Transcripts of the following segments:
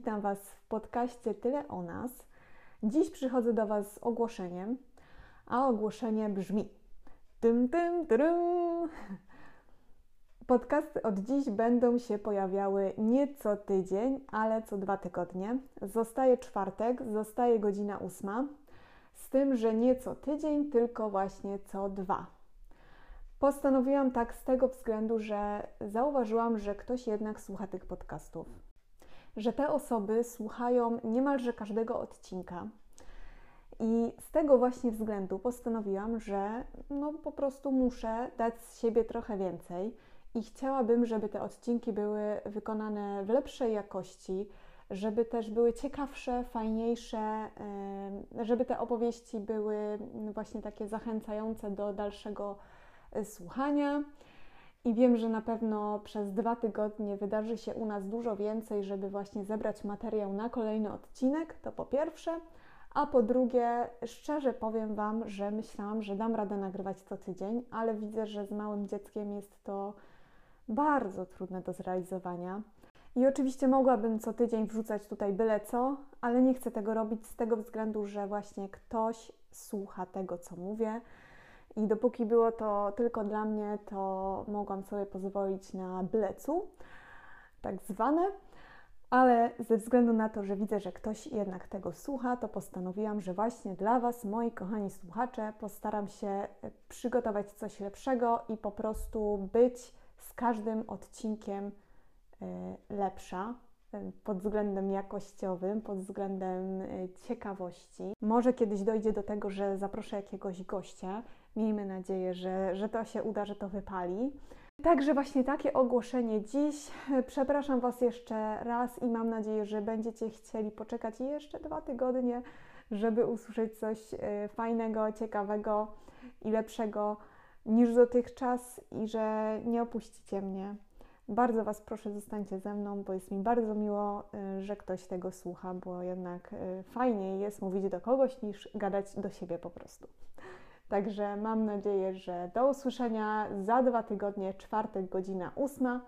Was w podcaście Tyle o nas. Dziś przychodzę do Was z ogłoszeniem, a ogłoszenie brzmi: tym, tym, tym. Podcasty od dziś będą się pojawiały nie co tydzień, ale co dwa tygodnie. Zostaje czwartek, zostaje godzina ósma, z tym, że nie co tydzień, tylko właśnie co dwa. Postanowiłam tak z tego względu, że zauważyłam, że ktoś jednak słucha tych podcastów. Że te osoby słuchają niemalże każdego odcinka. I z tego właśnie względu postanowiłam, że no po prostu muszę dać z siebie trochę więcej i chciałabym, żeby te odcinki były wykonane w lepszej jakości, żeby też były ciekawsze, fajniejsze, żeby te opowieści były właśnie takie zachęcające do dalszego e, słuchania. I wiem, że na pewno przez dwa tygodnie wydarzy się u nas dużo więcej, żeby właśnie zebrać materiał na kolejny odcinek. To po pierwsze. A po drugie, szczerze powiem Wam, że myślałam, że dam radę nagrywać co tydzień, ale widzę, że z małym dzieckiem jest to bardzo trudne do zrealizowania. I oczywiście mogłabym co tydzień wrzucać tutaj byle co, ale nie chcę tego robić z tego względu, że właśnie ktoś słucha tego, co mówię. I dopóki było to tylko dla mnie, to mogłam sobie pozwolić na byle co, tak zwane. Ale ze względu na to, że widzę, że ktoś jednak tego słucha, to postanowiłam, że właśnie dla Was, moi kochani słuchacze, postaram się przygotować coś lepszego i po prostu być z każdym odcinkiem e, lepsza e, pod względem jakościowym, pod względem e, ciekawości. Może kiedyś dojdzie do tego, że zaproszę jakiegoś gościa. Miejmy nadzieję, że, że to się uda, że to wypali. Także właśnie takie ogłoszenie dziś. Przepraszam Was jeszcze raz i mam nadzieję, że będziecie chcieli poczekać jeszcze dwa tygodnie, żeby usłyszeć coś fajnego, ciekawego i lepszego niż dotychczas i że nie opuścicie mnie. Bardzo Was proszę, zostańcie ze mną, bo jest mi bardzo miło, y, że ktoś tego słucha, bo jednak y, fajniej jest mówić do kogoś niż gadać do siebie po prostu. Także mam nadzieję, że do usłyszenia za dwa tygodnie, czwartek, godzina ósma.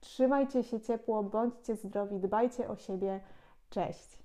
Trzymajcie się ciepło, bądźcie zdrowi, dbajcie o siebie. Cześć!